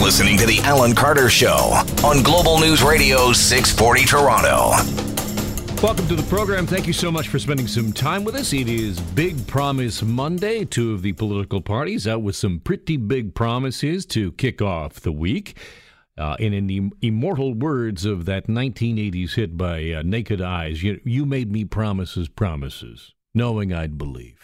listening to The Alan Carter Show on Global News Radio 640 Toronto. Welcome to the program. Thank you so much for spending some time with us. It is Big Promise Monday. Two of the political parties out with some pretty big promises to kick off the week. Uh, and in the immortal words of that 1980s hit by uh, Naked Eyes, you, you made me promises, promises, knowing I'd believe.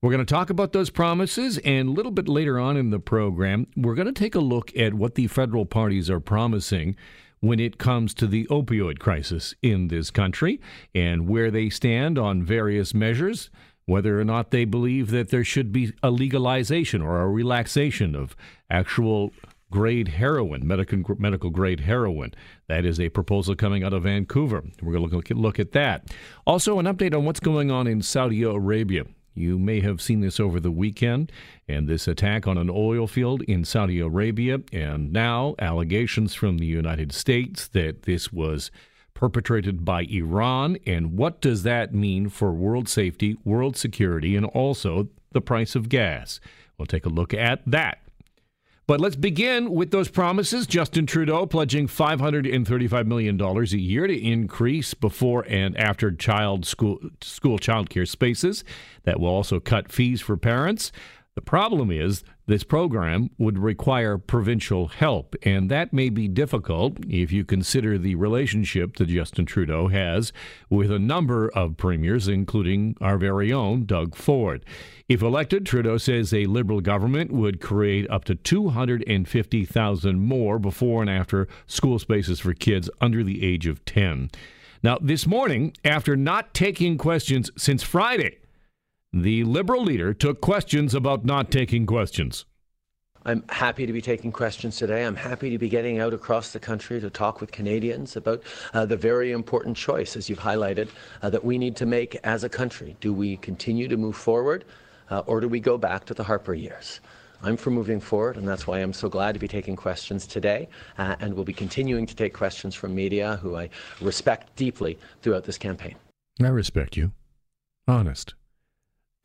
We're going to talk about those promises, and a little bit later on in the program, we're going to take a look at what the federal parties are promising when it comes to the opioid crisis in this country and where they stand on various measures, whether or not they believe that there should be a legalization or a relaxation of actual grade heroin, medical, medical grade heroin. That is a proposal coming out of Vancouver. We're going to look, look at that. Also, an update on what's going on in Saudi Arabia. You may have seen this over the weekend and this attack on an oil field in Saudi Arabia, and now allegations from the United States that this was perpetrated by Iran. And what does that mean for world safety, world security, and also the price of gas? We'll take a look at that. But let's begin with those promises. Justin Trudeau pledging $535 million a year to increase before and after child school, school child care spaces. That will also cut fees for parents. The problem is this program would require provincial help, and that may be difficult if you consider the relationship that Justin Trudeau has with a number of premiers, including our very own Doug Ford. If elected, Trudeau says a Liberal government would create up to 250,000 more before and after school spaces for kids under the age of 10. Now, this morning, after not taking questions since Friday, the Liberal leader took questions about not taking questions. I'm happy to be taking questions today. I'm happy to be getting out across the country to talk with Canadians about uh, the very important choice, as you've highlighted, uh, that we need to make as a country. Do we continue to move forward uh, or do we go back to the Harper years? I'm for moving forward, and that's why I'm so glad to be taking questions today. Uh, and we'll be continuing to take questions from media who I respect deeply throughout this campaign. I respect you. Honest.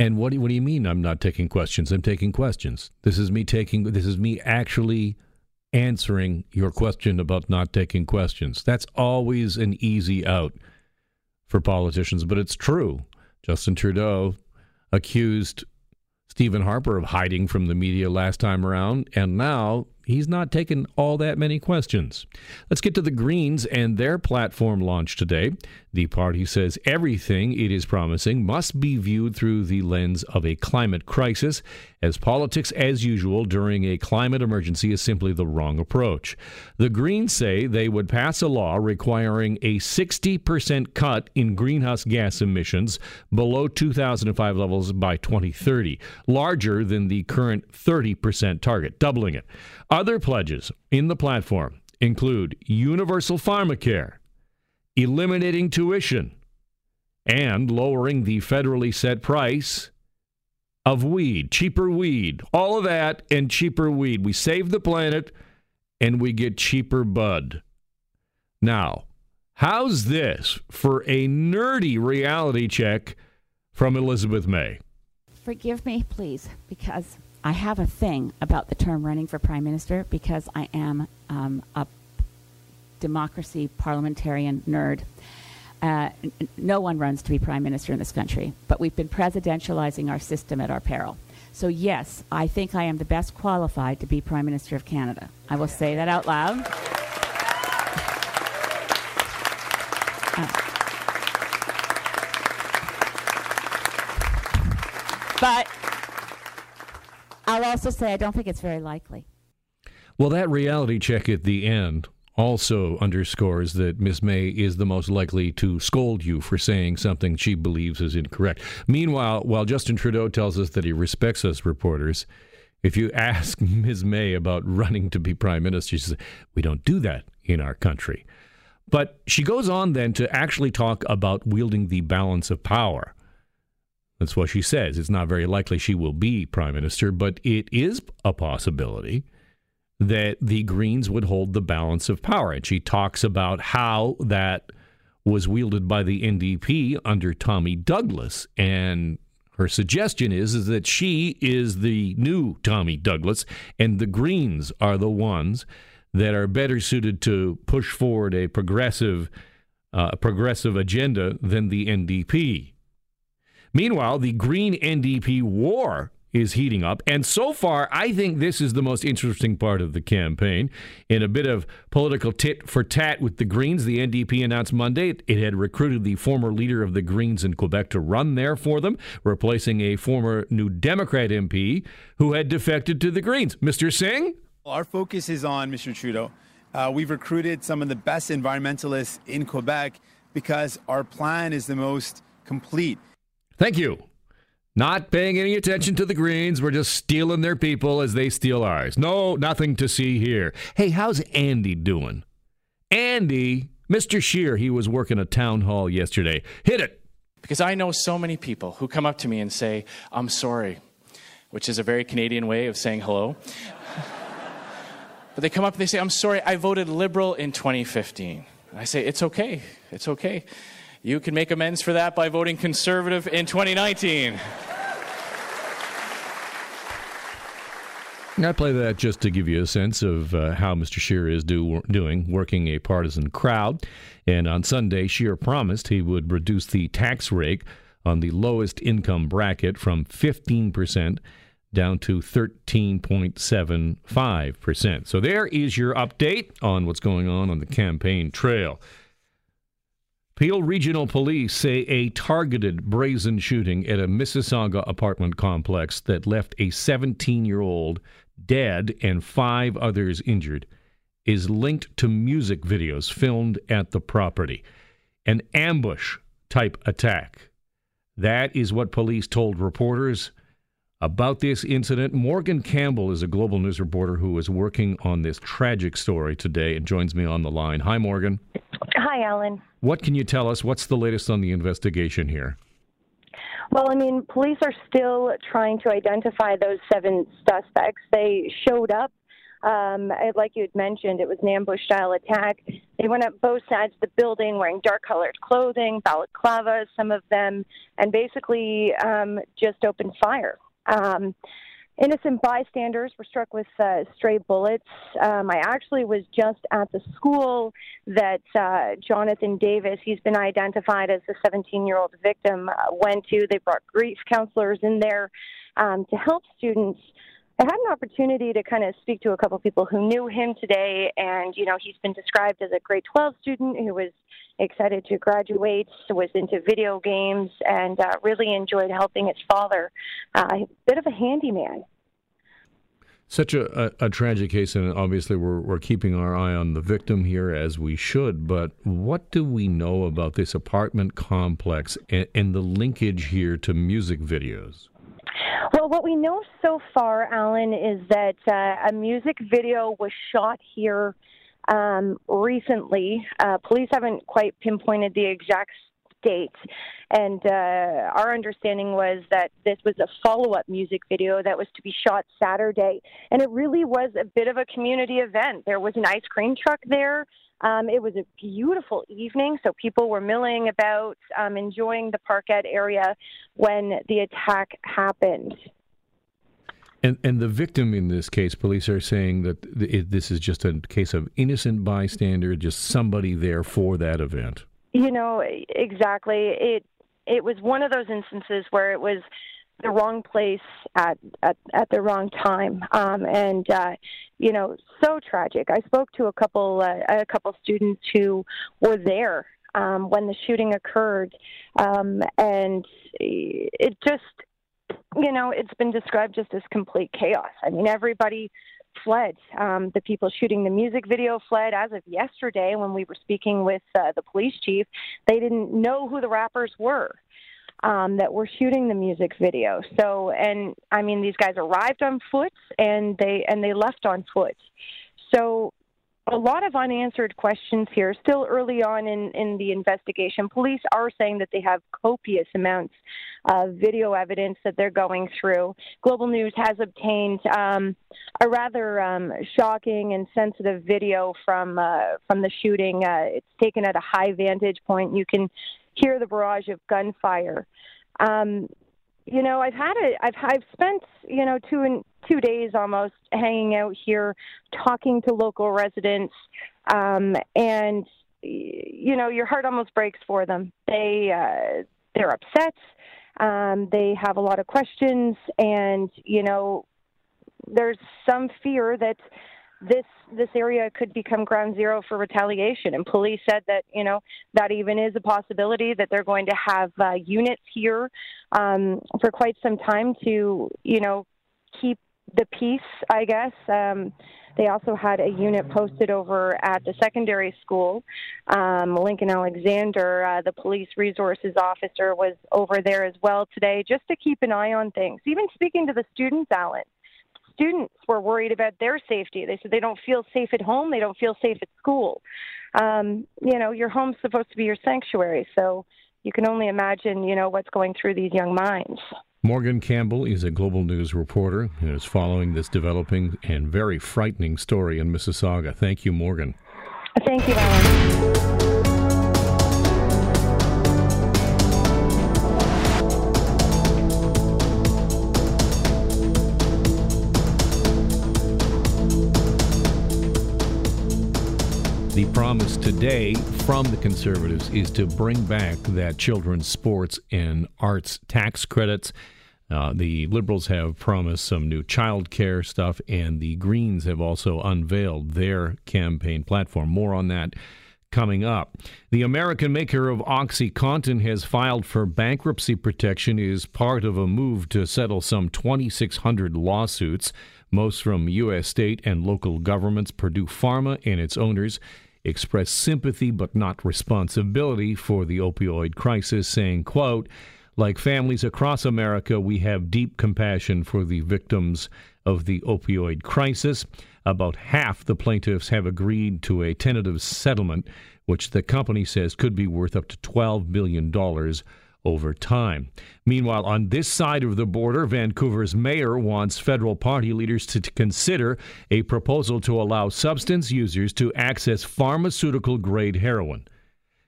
And what do, what do you mean I'm not taking questions? I'm taking questions. This is me taking this is me actually answering your question about not taking questions. That's always an easy out for politicians, but it's true. Justin Trudeau accused Stephen Harper of hiding from the media last time around, and now he's not taken all that many questions. Let's get to the Greens and their platform launch today. The party says everything it is promising must be viewed through the lens of a climate crisis, as politics as usual during a climate emergency is simply the wrong approach. The Greens say they would pass a law requiring a 60% cut in greenhouse gas emissions below 2005 levels by 2030, larger than the current 30% target, doubling it. Other pledges in the platform include universal pharmacare, eliminating tuition, and lowering the federally set price of weed, cheaper weed. All of that and cheaper weed. We save the planet and we get cheaper bud. Now, how's this for a nerdy reality check from Elizabeth May? Forgive me, please, because I have a thing about the term running for prime minister because I am um, a democracy parliamentarian nerd. Uh, n- no one runs to be prime minister in this country, but we've been presidentializing our system at our peril. So, yes, I think I am the best qualified to be Prime Minister of Canada. I will say that out loud. Uh, but I'll also say I don't think it's very likely. Well, that reality check at the end also underscores that Ms. May is the most likely to scold you for saying something she believes is incorrect. Meanwhile, while Justin Trudeau tells us that he respects us reporters, if you ask Ms. May about running to be prime minister, she says, We don't do that in our country. But she goes on then to actually talk about wielding the balance of power. That's what she says. It's not very likely she will be prime minister, but it is a possibility that the Greens would hold the balance of power. And she talks about how that was wielded by the NDP under Tommy Douglas and Her suggestion is, is that she is the new Tommy Douglas, and the Greens are the ones that are better suited to push forward a progressive, uh, progressive agenda than the NDP. Meanwhile, the Green NDP war is heating up. And so far, I think this is the most interesting part of the campaign. In a bit of political tit for tat with the Greens, the NDP announced Monday it had recruited the former leader of the Greens in Quebec to run there for them, replacing a former New Democrat MP who had defected to the Greens. Mr. Singh? Our focus is on Mr. Trudeau. Uh, we've recruited some of the best environmentalists in Quebec because our plan is the most complete. Thank you. Not paying any attention to the Greens. We're just stealing their people as they steal ours. No, nothing to see here. Hey, how's Andy doing? Andy, Mr. Scheer, he was working a town hall yesterday. Hit it. Because I know so many people who come up to me and say, I'm sorry, which is a very Canadian way of saying hello. but they come up and they say, I'm sorry, I voted Liberal in 2015. And I say, It's okay. It's okay. You can make amends for that by voting conservative in 2019. I play that just to give you a sense of uh, how Mr. Scheer is do, doing, working a partisan crowd. And on Sunday, Scheer promised he would reduce the tax rate on the lowest income bracket from 15% down to 13.75%. So there is your update on what's going on on the campaign trail. Peel Regional Police say a targeted brazen shooting at a Mississauga apartment complex that left a 17 year old dead and five others injured is linked to music videos filmed at the property. An ambush type attack. That is what police told reporters about this incident. Morgan Campbell is a global news reporter who is working on this tragic story today and joins me on the line. Hi, Morgan. Hi, Alan. What can you tell us? What's the latest on the investigation here? Well, I mean, police are still trying to identify those seven suspects. They showed up. Um, like you had mentioned, it was an ambush style attack. They went up both sides of the building wearing dark colored clothing, balaclavas, some of them, and basically um, just opened fire. Um, innocent bystanders were struck with uh, stray bullets. Um, I actually was just at the school that uh, Jonathan Davis, he's been identified as the 17 year old victim, uh, went to. They brought grief counselors in there um, to help students. I had an opportunity to kind of speak to a couple people who knew him today, and you know he's been described as a grade 12 student who was excited to graduate, was into video games, and uh, really enjoyed helping his father. Uh, a bit of a handyman. Such a, a, a, tragic case, and obviously we're, we're keeping our eye on the victim here as we should. But what do we know about this apartment complex and, and the linkage here to music videos? Well, what we know so far, Alan, is that uh, a music video was shot here um, recently. Uh, police haven't quite pinpointed the exact date, and uh, our understanding was that this was a follow up music video that was to be shot Saturday. And it really was a bit of a community event. There was an ice cream truck there. Um, it was a beautiful evening, so people were milling about, um, enjoying the parkette area when the attack happened. And and the victim in this case, police are saying that this is just a case of innocent bystander, just somebody there for that event. You know exactly. It it was one of those instances where it was the wrong place at at, at the wrong time, um, and uh, you know, so tragic. I spoke to a couple uh, a couple students who were there um, when the shooting occurred, um, and it just you know, it's been described just as complete chaos. I mean, everybody fled. Um, the people shooting the music video fled. As of yesterday, when we were speaking with uh, the police chief, they didn't know who the rappers were. Um, that were shooting the music video. So, and I mean, these guys arrived on foot and they and they left on foot. So, a lot of unanswered questions here. Still early on in, in the investigation, police are saying that they have copious amounts of video evidence that they're going through. Global News has obtained um, a rather um, shocking and sensitive video from uh, from the shooting. Uh, it's taken at a high vantage point. You can hear the barrage of gunfire. Um, you know, I've had a, I've, I've spent, you know, two and two days almost hanging out here, talking to local residents, um, and you know, your heart almost breaks for them. They, uh, they're upset. Um, they have a lot of questions, and you know, there's some fear that this this area could become ground zero for retaliation. And police said that you know that even is a possibility that they're going to have uh, units here um, for quite some time to you know keep the peace. I guess. Um, they also had a unit posted over at the secondary school, um, Lincoln Alexander. Uh, the police resources officer was over there as well today, just to keep an eye on things. Even speaking to the students, Alan, students were worried about their safety. They said they don't feel safe at home, they don't feel safe at school. Um, you know, your home's supposed to be your sanctuary, so you can only imagine, you know, what's going through these young minds. Morgan Campbell is a global news reporter and is following this developing and very frightening story in Mississauga. Thank you, Morgan. Thank you, Alan. The promise today from the Conservatives is to bring back that children's sports and arts tax credits. Uh, the Liberals have promised some new child care stuff, and the Greens have also unveiled their campaign platform. More on that coming up. The American maker of OxyContin has filed for bankruptcy protection is part of a move to settle some 2,600 lawsuits, most from U.S. state and local governments. Purdue Pharma and its owners expressed sympathy but not responsibility for the opioid crisis, saying, quote, like families across America, we have deep compassion for the victims of the opioid crisis. About half the plaintiffs have agreed to a tentative settlement, which the company says could be worth up to $12 billion over time. Meanwhile, on this side of the border, Vancouver's mayor wants federal party leaders to, consider a proposal to allow substance users to access pharmaceutical grade heroin.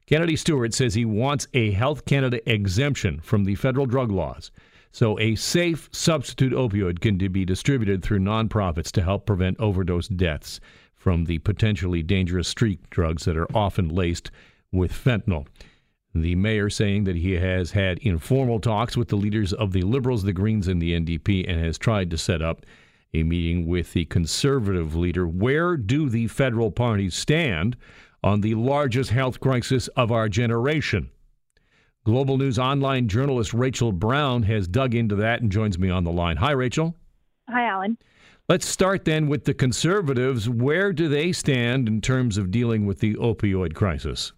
Kennedy Stewart says he wants a Health Canada exemption from the federal drug laws so a safe substitute opioid can be distributed through nonprofits to help prevent overdose deaths from the potentially dangerous street drugs that are often laced with fentanyl. The mayor saying that he has had informal talks with the leaders of the Liberals, the Greens, and the NDP and has tried to set up a meeting with the Conservative leader. Where do the federal parties stand on the largest health crisis of our generation? Global News online journalist Rachel Brown has dug into that and joins me on the line. Hi, Rachel. Hi, Alan. Let's start then with the Conservatives. Where do they stand in terms of dealing with the opioid crisis?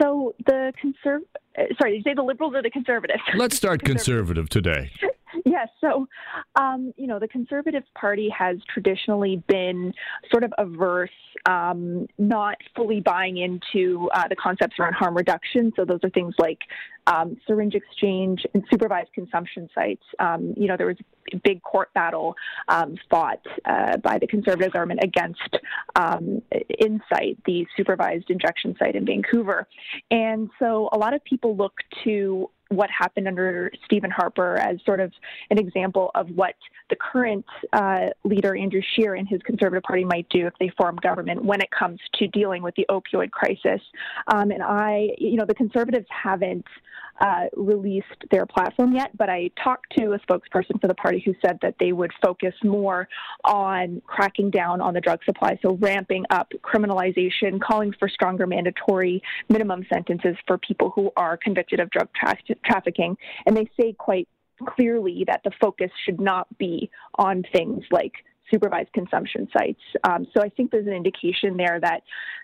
So the conserv sorry, did you say the liberals or the conservatives? Let's start conservative today. Yes. So, um, you know, the Conservative Party has traditionally been sort of averse, um, not fully buying into uh, the concepts around harm reduction. So, those are things like um, syringe exchange and supervised consumption sites. Um, you know, there was a big court battle um, fought uh, by the Conservative government against um, Insite, the supervised injection site in Vancouver. And so, a lot of people look to what happened under Stephen Harper as sort of an example of what the current uh, leader, Andrew Scheer, and his Conservative Party might do if they form government when it comes to dealing with the opioid crisis. Um, and I, you know, the Conservatives haven't uh, released their platform yet, but I talked to a spokesperson for the party who said that they would focus more on cracking down on the drug supply, so ramping up criminalization, calling for stronger mandatory minimum sentences for people who are convicted of drug tra- trafficking. And they say quite clearly that the focus should not be on things like supervised consumption sites. Um, so I think there's an indication there that,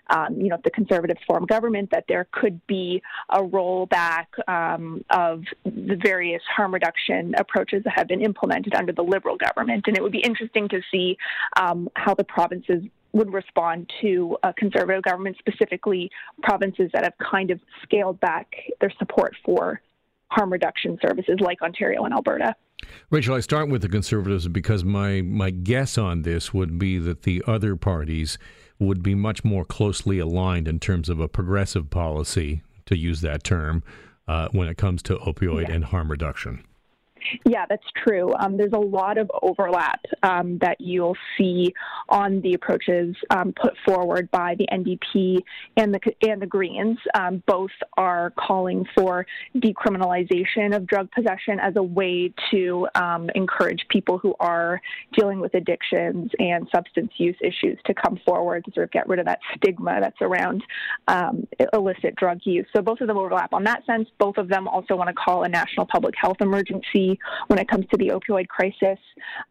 um, you know, if the conservatives form government, that there could be a rollback um, of the various harm reduction approaches that have been implemented under the liberal government. And it would be interesting to see um, how the provinces would respond to a conservative government, specifically provinces that have kind of scaled back their support for harm reduction services like Ontario and Alberta. Rachel, I start with the Conservatives because my, my guess on this would be that the other parties would be much more closely aligned in terms of a progressive policy, to use that term, uh, when it comes to opioid yeah. and harm reduction. Yeah, that's true. Um, there's a lot of overlap um, that you'll see on the approaches um, put forward by the NDP and the and the Greens. Um, both are calling for decriminalization of drug possession as a way to um, encourage people who are dealing with addictions and substance use issues to come forward to sort of get rid of that stigma that's around um, illicit drug use. So both of them overlap on that sense. Both of them also want to call a national public health emergency when it comes to the opioid crisis.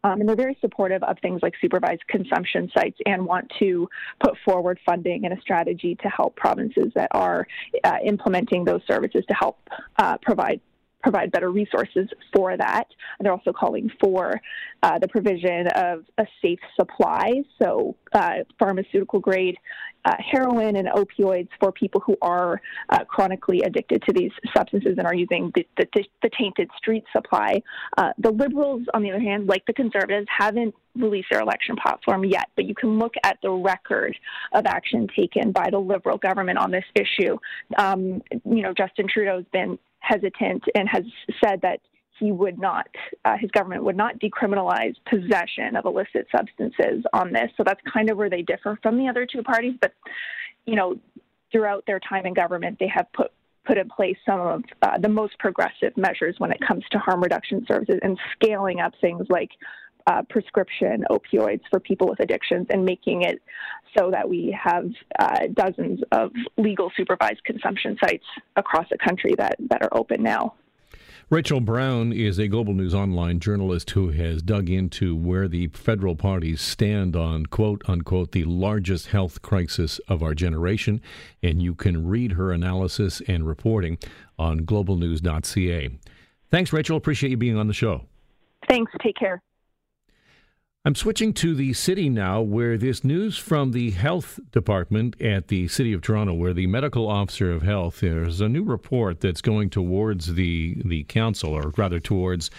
Um, and they're very supportive of things like supervised consumption sites and want to put forward funding and a strategy to help provinces that are uh, implementing those services to help uh, provide provide better resources for that. They're also calling for uh, the provision of a safe supply, so uh, pharmaceutical grade uh, heroin and opioids for people who are uh, chronically addicted to these substances and are using the, the, the tainted street supply. Uh, the liberals, on the other hand, like the conservatives, haven't released their election platform yet, but you can look at the record of action taken by the liberal government on this issue. Um, you know, Justin Trudeau's been hesitant and has said that he would not, uh, his government would not decriminalize possession of illicit substances on this. So that's kind of where they differ from the other two parties. But, you know, throughout their time in government, they have put put in place some of uh, the most progressive measures when it comes to harm reduction services and scaling up things like uh, prescription opioids for people with addictions and making it so that we have uh, dozens of legal supervised consumption sites across the country that, that are open now. Rachel Brown is a Global News Online journalist who has dug into where the federal parties stand on quote unquote the largest health crisis of our generation. And you can read her analysis and reporting on globalnews.ca. Thanks, Rachel. Appreciate you being on the show. Thanks. Take care. I'm switching to the city now, where this news from the health department at the City of Toronto, where the medical officer of health, there's a new report that's going towards the the council, or rather towards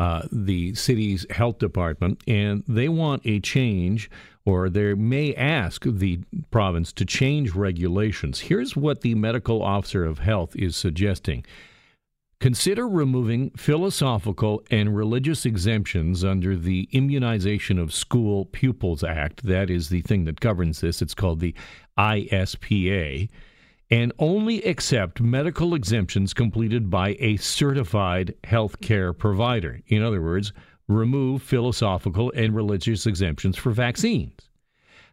uh, the city's health department, and they want a change, or they may ask the province to change regulations. Here's what the medical officer of health is suggesting. Consider removing philosophical and religious exemptions under the Immunization of School Pupils Act. That is the thing that governs this. It's called the ISPA. And only accept medical exemptions completed by a certified health care provider. In other words, remove philosophical and religious exemptions for vaccines.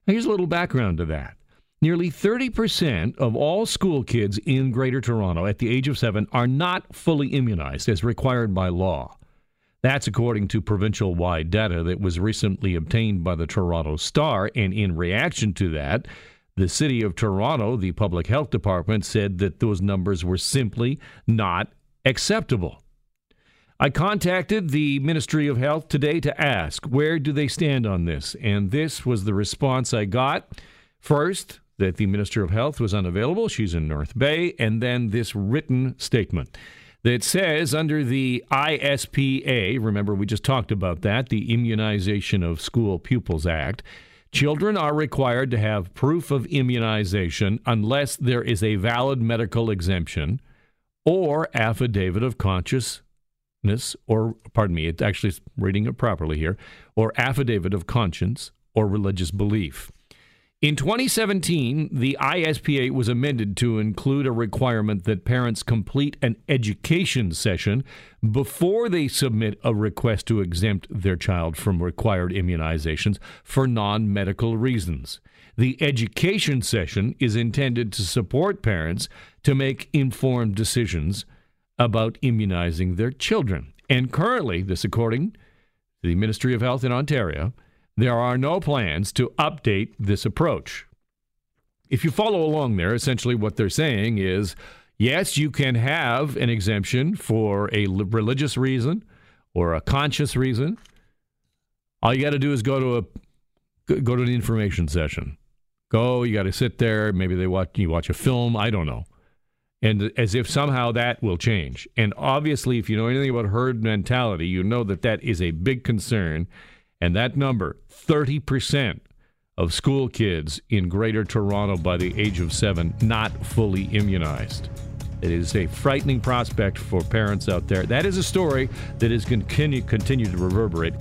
Now, here's a little background to that. Nearly 30% of all school kids in Greater Toronto at the age of seven are not fully immunized as required by law. That's according to provincial wide data that was recently obtained by the Toronto Star. And in reaction to that, the City of Toronto, the Public Health Department, said that those numbers were simply not acceptable. I contacted the Ministry of Health today to ask where do they stand on this, and this was the response I got. First, that the Minister of Health was unavailable. She's in North Bay. And then this written statement that says under the ISPA, remember we just talked about that, the Immunization of School Pupils Act, children are required to have proof of immunization unless there is a valid medical exemption or affidavit of consciousness or pardon me, it's actually reading it properly here, or affidavit of conscience or religious belief. In 2017, the ISPA was amended to include a requirement that parents complete an education session before they submit a request to exempt their child from required immunizations for non medical reasons. The education session is intended to support parents to make informed decisions about immunizing their children. And currently, this according to the Ministry of Health in Ontario, there are no plans to update this approach. If you follow along there, essentially what they're saying is yes, you can have an exemption for a religious reason or a conscious reason. All you got to do is go to a go to an information session. Go, you got to sit there, maybe they watch you watch a film, I don't know. And as if somehow that will change. And obviously if you know anything about herd mentality, you know that that is a big concern and that number, 30% of school kids in Greater Toronto by the age of seven not fully immunized. It is a frightening prospect for parents out there. That is a story that is going to continue, to reverberate.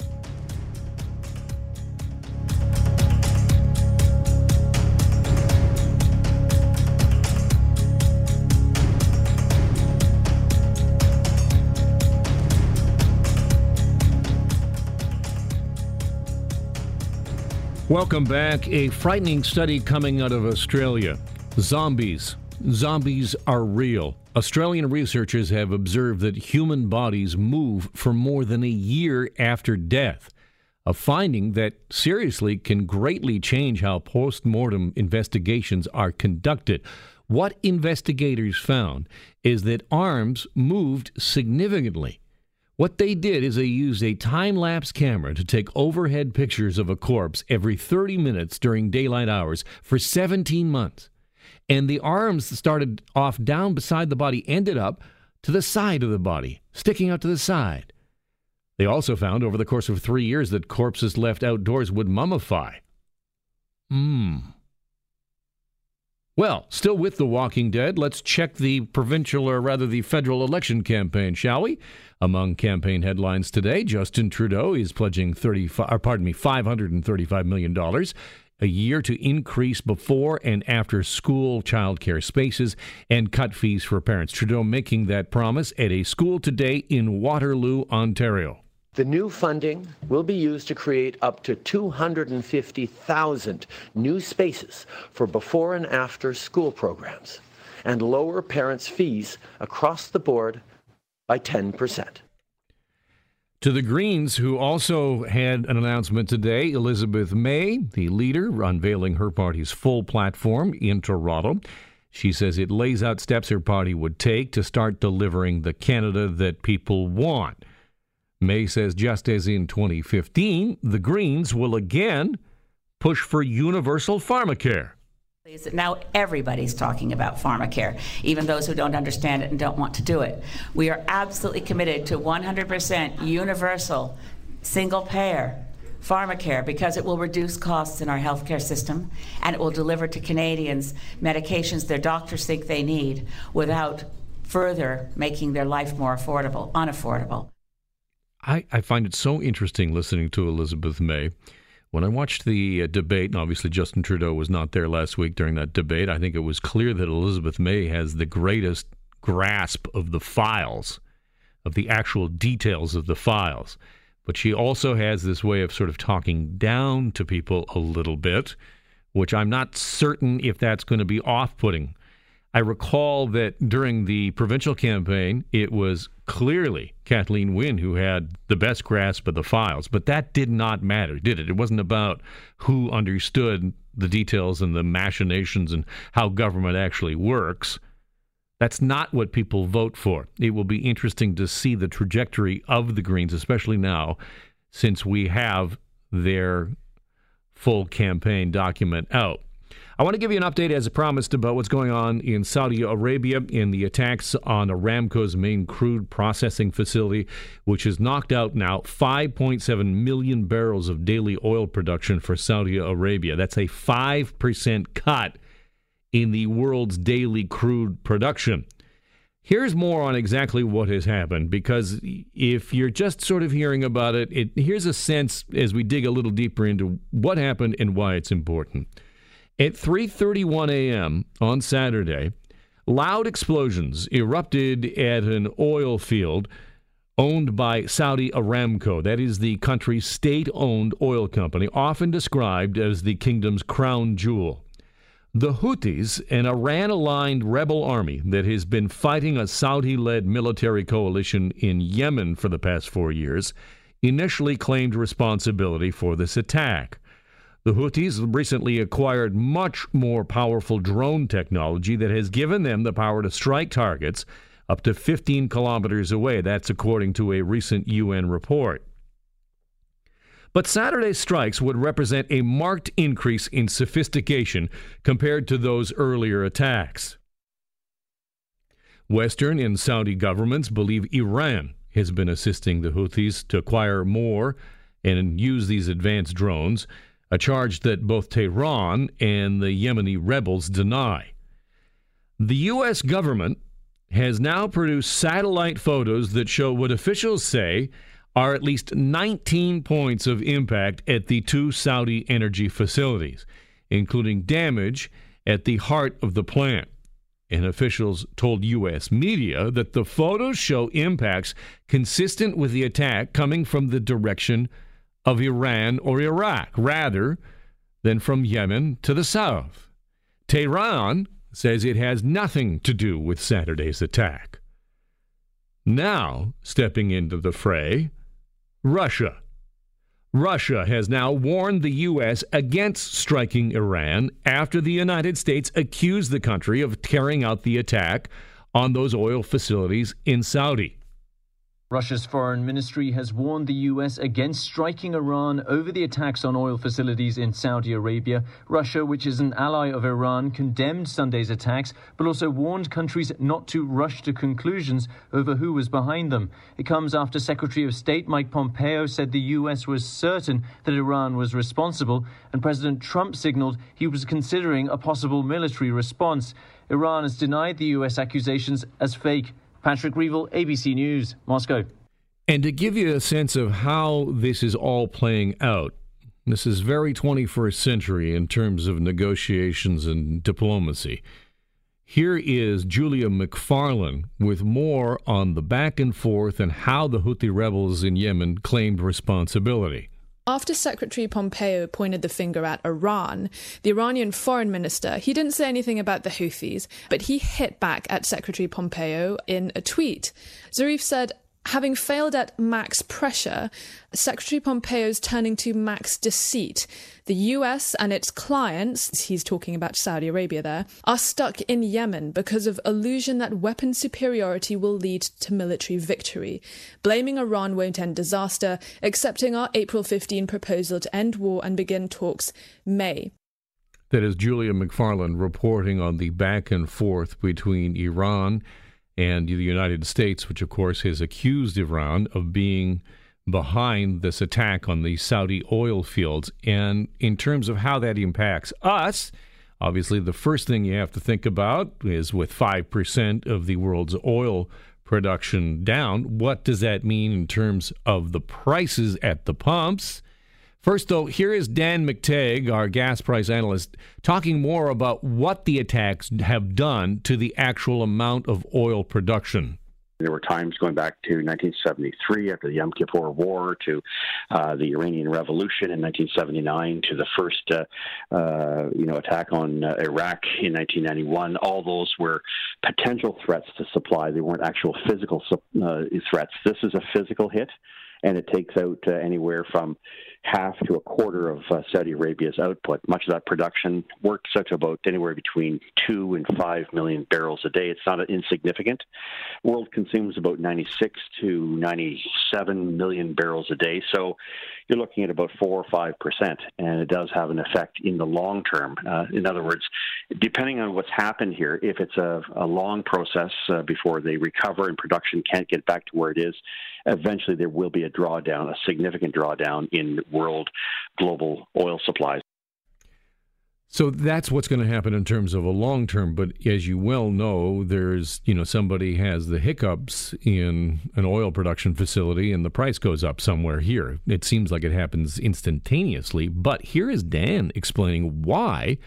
Welcome back. A frightening study coming out of Australia. Zombies. Zombies are real. Australian researchers have observed that human bodies move for more than a year after death. A finding that seriously can greatly change how post mortem investigations are conducted. What investigators found is that arms moved significantly what they did is they used a time lapse camera to take overhead pictures of a corpse every 30 minutes during daylight hours for 17 months. And the arms started off down beside the body, ended up to the side of the body, sticking out to the side. They also found over the course of three years that corpses left outdoors would mummify. Hmm. Well, still with The Walking Dead, let's check the provincial, or rather the federal election campaign, shall we? Among campaign headlines today, Justin Trudeau is pledging 35, or pardon me, $535 million a year to increase before and after school childcare spaces and cut fees for parents. Trudeau making that promise at a school today in Waterloo, Ontario. The new funding will be used to create up to 250,000 new spaces for before and after school programs and lower parents' fees across the board by 10%. To the Greens, who also had an announcement today, Elizabeth May, the leader, unveiling her party's full platform in Toronto. She says it lays out steps her party would take to start delivering the Canada that people want. May says just as in 2015, the Greens will again push for universal pharmacare. Now everybody's talking about pharmacare, even those who don't understand it and don't want to do it. We are absolutely committed to 100% universal, single payer pharmacare because it will reduce costs in our healthcare system and it will deliver to Canadians medications their doctors think they need without further making their life more affordable, unaffordable. I, I find it so interesting listening to Elizabeth May. When I watched the uh, debate, and obviously Justin Trudeau was not there last week during that debate, I think it was clear that Elizabeth May has the greatest grasp of the files, of the actual details of the files. But she also has this way of sort of talking down to people a little bit, which I'm not certain if that's going to be off putting I recall that during the provincial campaign, it was clearly Kathleen Wynne who had the best grasp of the files, but that did not matter, did it? It wasn't about who understood the details and the machinations and how government actually works. That's not what people vote for. It will be interesting to see the trajectory of the Greens, especially now, since we have their full campaign document out. I want to give you an update, as I promised, about what's going on in Saudi Arabia in the attacks on Aramco's main crude processing facility, which has knocked out now 5.7 million barrels of daily oil production for Saudi Arabia. That's a 5% cut in the world's daily crude production. Here's more on exactly what has happened because if you're just sort of hearing about it, it here's a sense as we dig a little deeper into what happened and why it's important. At 3:31 a.m. on Saturday, loud explosions erupted at an oil field owned by Saudi Aramco. That is the country's state-owned oil company, often described as the kingdom's crown jewel. The Houthis, an Iran aligned rebel army that has been fighting a Saudi led military coalition in Yemen for the past four years, initially claimed responsibility for this attack. The Houthis recently acquired much more powerful drone technology that has given them the power to strike targets up to 15 kilometers away. That's according to a recent UN report. But Saturday's strikes would represent a marked increase in sophistication compared to those earlier attacks. Western and Saudi governments believe Iran has been assisting the Houthis to acquire more and use these advanced drones a charge that both Tehran and the Yemeni rebels deny. The U.S. government has now produced satellite photos that show what officials say are at least 19 points of impact at the two Saudi energy facilities, including damage at the heart of the plant. And officials told U.S. media that the photos show impacts consistent with the attack coming from the direction of Iran or Iraq, rather than from Yemen to the south. Tehran says it has nothing to do with Saturday's attack. Now, stepping into the fray, Russia. Russia has now warned the U.S. against striking Iran after the United States accused the country of carrying out the attack on those oil facilities in Saudi. Russia's foreign ministry has warned the U.S. against striking Iran over the attacks on oil facilities in Saudi Arabia. Russia, which is an ally of Iran, condemned Sunday's attacks, but also warned countries not to rush to conclusions over who was behind them. It comes after Secretary of State Mike Pompeo said the U.S. was certain that Iran was responsible, and President Trump signaled he was considering a possible military response. Iran has denied the U.S. accusations as fake. Patrick Reevell, ABC News, Moscow. And to give you a sense of how this is all playing out, this is very 21st century in terms of negotiations and diplomacy. Here is Julia McFarlane with more on the back and forth and how the Houthi rebels in Yemen claimed responsibility. After Secretary Pompeo pointed the finger at Iran, the Iranian foreign minister, he didn't say anything about the Houthis, but he hit back at Secretary Pompeo in a tweet. Zarif said, Having failed at max pressure, Secretary Pompeo is turning to max deceit. The US and its clients, he's talking about Saudi Arabia there, are stuck in Yemen because of illusion that weapon superiority will lead to military victory. Blaming Iran won't end disaster, accepting our April 15 proposal to end war and begin talks may. That is Julia McFarlane reporting on the back and forth between Iran and the United States, which of course has accused Iran of being behind this attack on the Saudi oil fields. And in terms of how that impacts us, obviously the first thing you have to think about is with 5% of the world's oil production down, what does that mean in terms of the prices at the pumps? First, though, here is Dan McTeague, our gas price analyst, talking more about what the attacks have done to the actual amount of oil production. There were times going back to 1973 after the Yom Kippur War to uh, the Iranian Revolution in 1979 to the first, uh, uh, you know, attack on uh, Iraq in 1991. All those were potential threats to supply. They weren't actual physical uh, threats. This is a physical hit, and it takes out uh, anywhere from half to a quarter of uh, Saudi Arabia's output. Much of that production works out to about anywhere between two and five million barrels a day. It's not insignificant. The world consumes about 96 to 97 million barrels a day. So you're looking at about four or five percent, and it does have an effect in the long term. Uh, in other words, depending on what's happened here, if it's a, a long process uh, before they recover and production can't get back to where it is, eventually there will be a drawdown, a significant drawdown in world global oil supplies. So that's what's going to happen in terms of a long term. But as you well know, there's, you know, somebody has the hiccups in an oil production facility and the price goes up somewhere here. It seems like it happens instantaneously. But here is Dan explaining why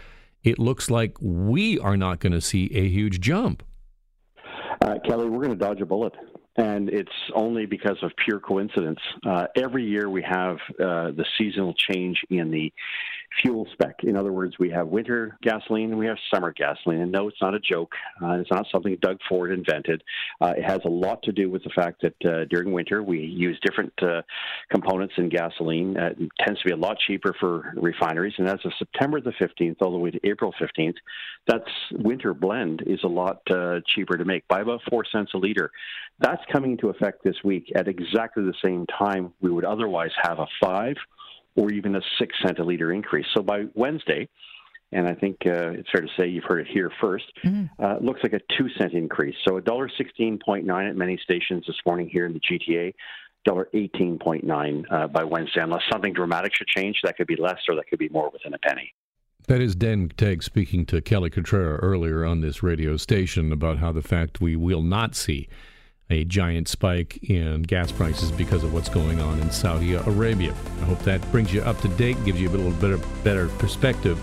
it looks like we are not going to see a huge jump. Uh, Kelly, we're going to dodge a bullet and it's only because of pure coincidence. Uh, every year we have uh, the seasonal change in the fuel spec. In other words, we have winter gasoline we have summer gasoline. And no, it's not a joke. Uh, it's not something Doug Ford invented. Uh, it has a lot to do with the fact that uh, during winter we use different uh, components in gasoline. Uh, it tends to be a lot cheaper for refineries. And as of September the 15th all the way to April 15th, that winter blend is a lot uh, cheaper to make by about four cents a liter. That's coming into effect this week at exactly the same time we would otherwise have a five or even a six cent a liter increase. So by Wednesday, and I think uh, it's fair to say you've heard it here 1st mm-hmm. uh, looks like a two cent increase. So a dollar sixteen point nine at many stations this morning here in the GTA. Dollar eighteen point nine uh, by Wednesday, unless something dramatic should change. That could be less, or that could be more within a penny. That is Dan Teg speaking to Kelly Cutrara earlier on this radio station about how the fact we will not see a giant spike in gas prices because of what's going on in Saudi Arabia. I hope that brings you up to date, gives you a little bit of better perspective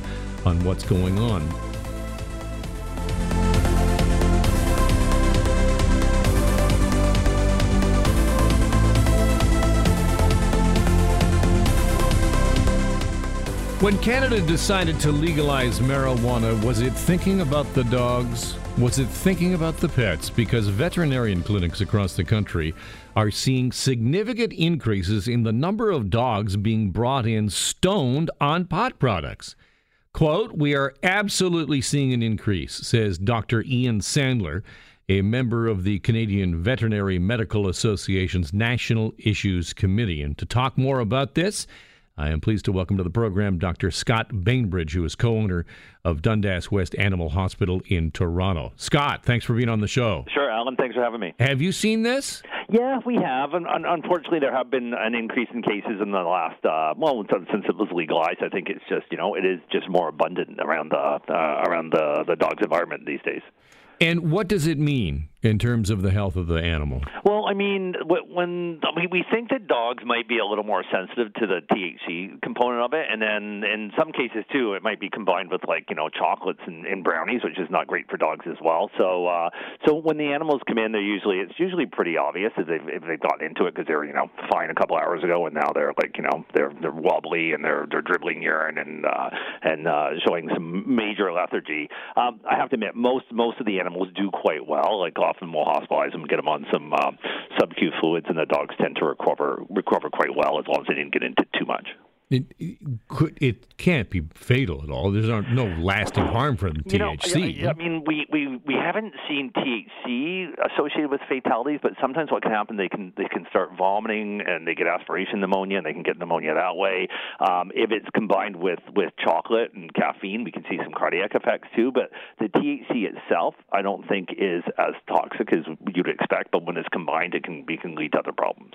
on what's going on. When Canada decided to legalize marijuana, was it thinking about the dogs? Was it thinking about the pets? Because veterinarian clinics across the country are seeing significant increases in the number of dogs being brought in stoned on pot products. Quote, we are absolutely seeing an increase, says Dr. Ian Sandler, a member of the Canadian Veterinary Medical Association's National Issues Committee. And to talk more about this, I am pleased to welcome to the program Dr. Scott Bainbridge, who is co owner of Dundas West Animal Hospital in Toronto. Scott, thanks for being on the show. Sure, Alan. Thanks for having me. Have you seen this? Yeah, we have. And unfortunately, there have been an increase in cases in the last, uh, well, since it was legalized. I think it's just, you know, it is just more abundant around the uh, around the the dog's environment these days. And what does it mean in terms of the health of the animal? Well, I mean, when we, think that dogs might be a little more sensitive to the THC component of it, and then in some cases too, it might be combined with like you know chocolates and, and brownies, which is not great for dogs as well. So, uh, so when the animals come in, they're usually it's usually pretty obvious if they've if they've gotten into it because they're you know fine a couple hours ago, and now they're like you know they're they're wobbly and they're they're dribbling urine and uh, and uh, showing some major lethargy. Um, I have to admit, most most of the animals do quite well. Like often we'll hospitalize them and get them on some uh, sub-Q fluids, and the dogs tend to recover recover quite well as long as they didn't get into too much. It, it, could, it can't be fatal at all. There's no, no lasting harm from THC. You know, I, I, mean, we, we, we haven't seen THC associated with fatalities, but sometimes what can happen, they can they can start vomiting and they get aspiration pneumonia, and they can get pneumonia that way. Um, if it's combined with with chocolate and caffeine, we can see some cardiac effects too. But the THC itself, I don't think is as toxic as you'd expect. But when it's combined, it can be can lead to other problems.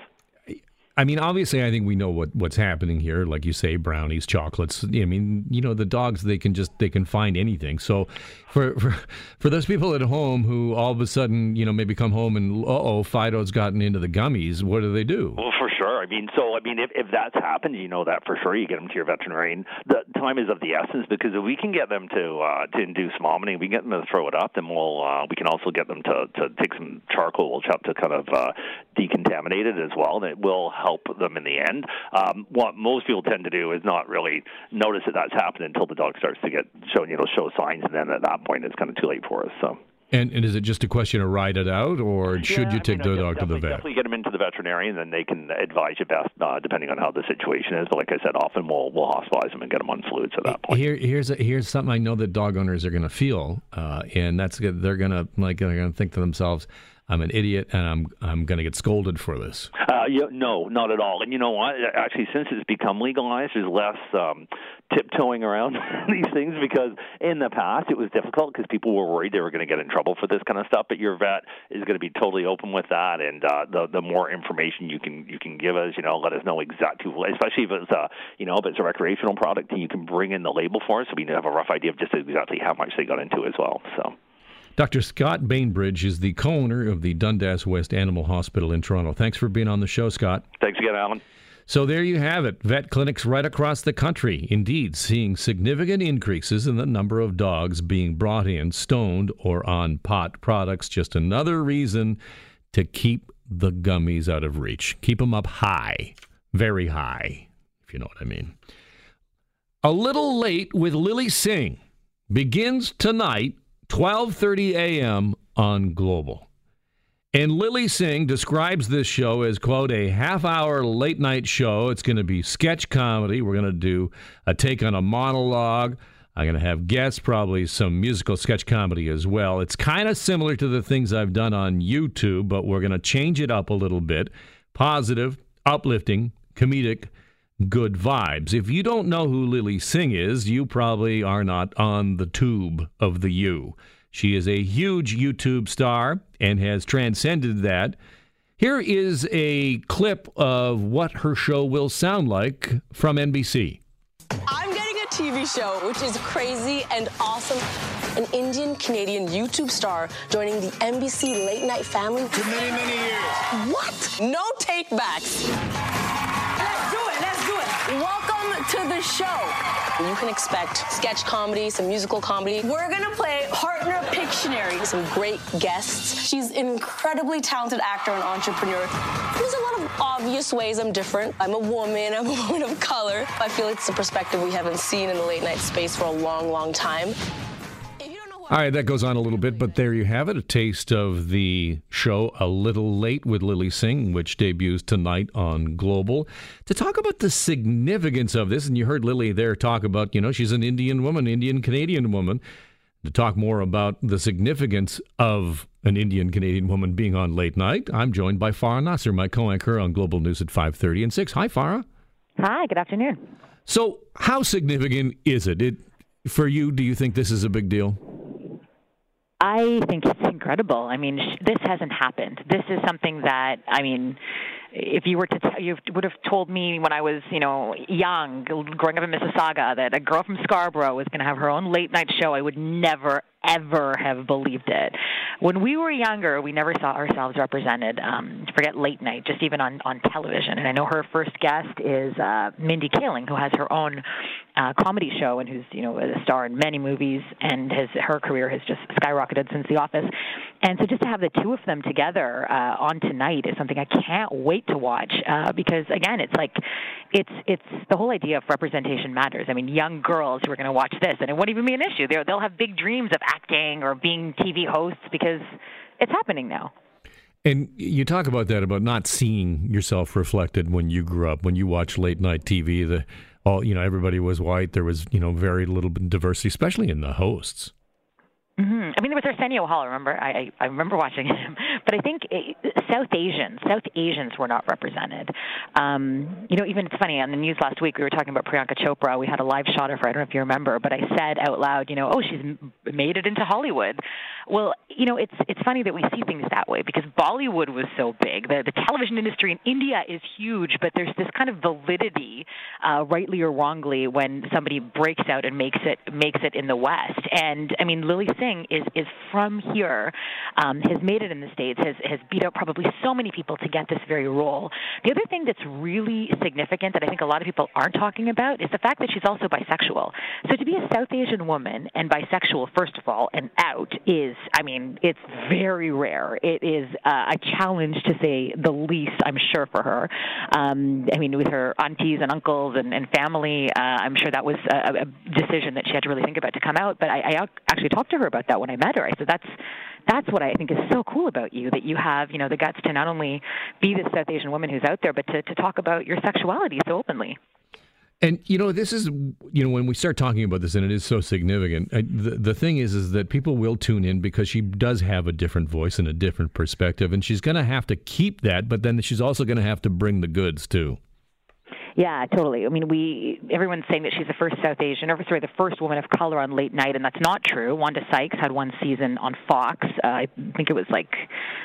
I mean, obviously, I think we know what, what's happening here. Like you say, brownies, chocolates. I mean, you know, the dogs they can just they can find anything. So, for for, for those people at home who all of a sudden, you know, maybe come home and uh oh, Fido's gotten into the gummies. What do they do? Well, for sure. I mean, so I mean, if if that's happened, you know that for sure. You get them to your veterinarian. The time is of the essence because if we can get them to uh, to induce vomiting, we can get them to throw it up, then we'll uh, we can also get them to to take some charcoal to kind of uh, decontaminate it as well, and it will help help them in the end. Um, what most people tend to do is not really notice that that's happened until the dog starts to get show you know show signs, and then at that point it's kind of too late for us. So. And, and is it just a question of ride it out, or should yeah, you take I mean, the dog to the vet? Definitely get them into the veterinarian, and they can advise you best, uh, depending on how the situation is. But like I said, often we'll we'll hospitalize them and get them on fluids at that point. Here, here's a, here's something I know that dog owners are going to feel, uh, and that's they're going to like they're going to think to themselves, I'm an idiot and I'm I'm going to get scolded for this. Uh, yeah, no, not at all. And you know what? Actually, since it's become legalized, there's less um, tiptoeing around these things because in the past it was difficult because people were worried they were going to get in trouble for this kind of stuff. But your vet is going to be totally open with that, and uh, the the more information you can you can give us, you know, let us know exactly, especially if it's a you know if it's a recreational product, and you can bring in the label for us so we have a rough idea of just exactly how much they got into as well. So. Dr. Scott Bainbridge is the co owner of the Dundas West Animal Hospital in Toronto. Thanks for being on the show, Scott. Thanks again, Alan. So there you have it. Vet clinics right across the country, indeed, seeing significant increases in the number of dogs being brought in stoned or on pot products. Just another reason to keep the gummies out of reach. Keep them up high, very high, if you know what I mean. A little late with Lilly Singh begins tonight 12:30 a.m. on Global. And Lilly Singh describes this show as quote a half-hour late-night show. It's going to be sketch comedy. We're going to do a take on a monologue. I'm going to have guests, probably some musical sketch comedy as well. It's kind of similar to the things I've done on YouTube, but we're going to change it up a little bit. Positive, uplifting, comedic, good vibes. If you don't know who Lilly Singh is, you probably are not on the tube of the U. She is a huge YouTube star and has transcended that. Here is a clip of what her show will sound like from NBC. I'm getting a TV show, which is crazy and awesome. An Indian Canadian YouTube star joining the NBC late night family. For many, many years. What? No takebacks. Welcome to the show. You can expect sketch comedy, some musical comedy. We're gonna play partner Pictionary. Some great guests. She's an incredibly talented actor and entrepreneur. There's a lot of obvious ways I'm different. I'm a woman. I'm a woman of color. I feel it's a perspective we haven't seen in the late night space for a long, long time. All right, that goes on a little bit, but there you have it a taste of the show A Little Late with Lilly Singh, which debuts tonight on Global. To talk about the significance of this, and you heard Lilly there talk about, you know, she's an Indian woman, Indian Canadian woman. To talk more about the significance of an Indian Canadian woman being on late night, I'm joined by Farah Nasser, my co-anchor on Global News at 5:30 and 6. Hi, Farah. Hi, good afternoon. So, how significant is it? It for you? Do you think this is a big deal? I think it's incredible. I mean, sh- this hasn't happened. This is something that I mean, if you were to tell, you would have told me when I was, you know, young, growing up in Mississauga, that a girl from Scarborough was going to have her own late night show. I would never, ever have believed it. When we were younger, we never saw ourselves represented. Um, forget late night, just even on on television. And I know her first guest is uh, Mindy Kaling, who has her own uh, comedy show and who's you know a star in many movies, and has her career has just skyrocketed since The Office. And so just to have the two of them together uh, on tonight is something I can't wait to watch uh, because again, it's like it's it's the whole idea of representation matters. I mean, young girls who are going to watch this, and it won't even be an issue. They'll they'll have big dreams of acting or being TV hosts because it's happening now. And you talk about that about not seeing yourself reflected when you grew up, when you watch late night TV. The all you know, everybody was white. There was you know very little diversity, especially in the hosts. Mm-hmm. I mean, there was Arsenio Hall. Remember, I, I I remember watching him. But I think it, South Asians, South Asians were not represented. Um, you know, even it's funny on the news last week we were talking about Priyanka Chopra. We had a live shot of her. I don't know if you remember, but I said out loud, you know, oh, she's made it into Hollywood. Well, you know, it's it's funny that we see things that way because Bollywood was so big. The the television industry in India is huge, but there's this kind of validity, uh, rightly or wrongly, when somebody breaks out and makes it makes it in the West. And I mean, Lilly Singh is is from here, um, has made it in the states, has has beat out probably so many people to get this very role. The other thing that's really significant that I think a lot of people aren't talking about is the fact that she's also bisexual. So to be a South Asian woman and bisexual, first of all, and out is, I mean, it's very rare. It is uh, a challenge to say the least, I'm sure, for her. Um, I mean, with her aunties and uncles and, and family, uh, I'm sure that was a, a decision that she had to really think about to come out. But I, I actually talked to her about that when I met her. I said, that's that's what I think is so cool about you that you have, you know, the guts to not only be this South Asian woman who's out there, but to, to talk about your sexuality so openly. And you know, this is you know when we start talking about this, and it is so significant. I, the the thing is, is that people will tune in because she does have a different voice and a different perspective, and she's going to have to keep that. But then she's also going to have to bring the goods too. Yeah, totally. I mean, we everyone's saying that she's the first South Asian, or sorry, the first woman of color on late night, and that's not true. Wanda Sykes had one season on Fox. Uh, I think it was like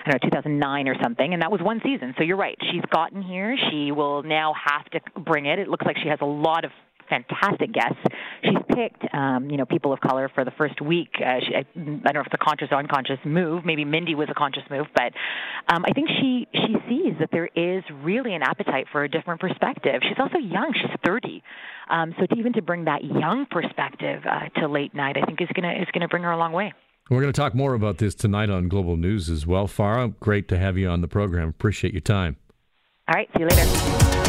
I don't know 2009 or something, and that was one season. So you're right. She's gotten here. She will now have to bring it. It looks like she has a lot of fantastic guests. She's picked, um, you know, people of color for the first week. Uh, she, I, I don't know if it's a conscious or unconscious move. Maybe Mindy was a conscious move, but um, I think she she sees that there is really an appetite for a different perspective. She's also young. She's 30, um, so to even to bring that young perspective uh, to late night, I think is gonna is gonna bring her a long way. We're going to talk more about this tonight on Global News as well. Farah, great to have you on the program. Appreciate your time. All right, see you later.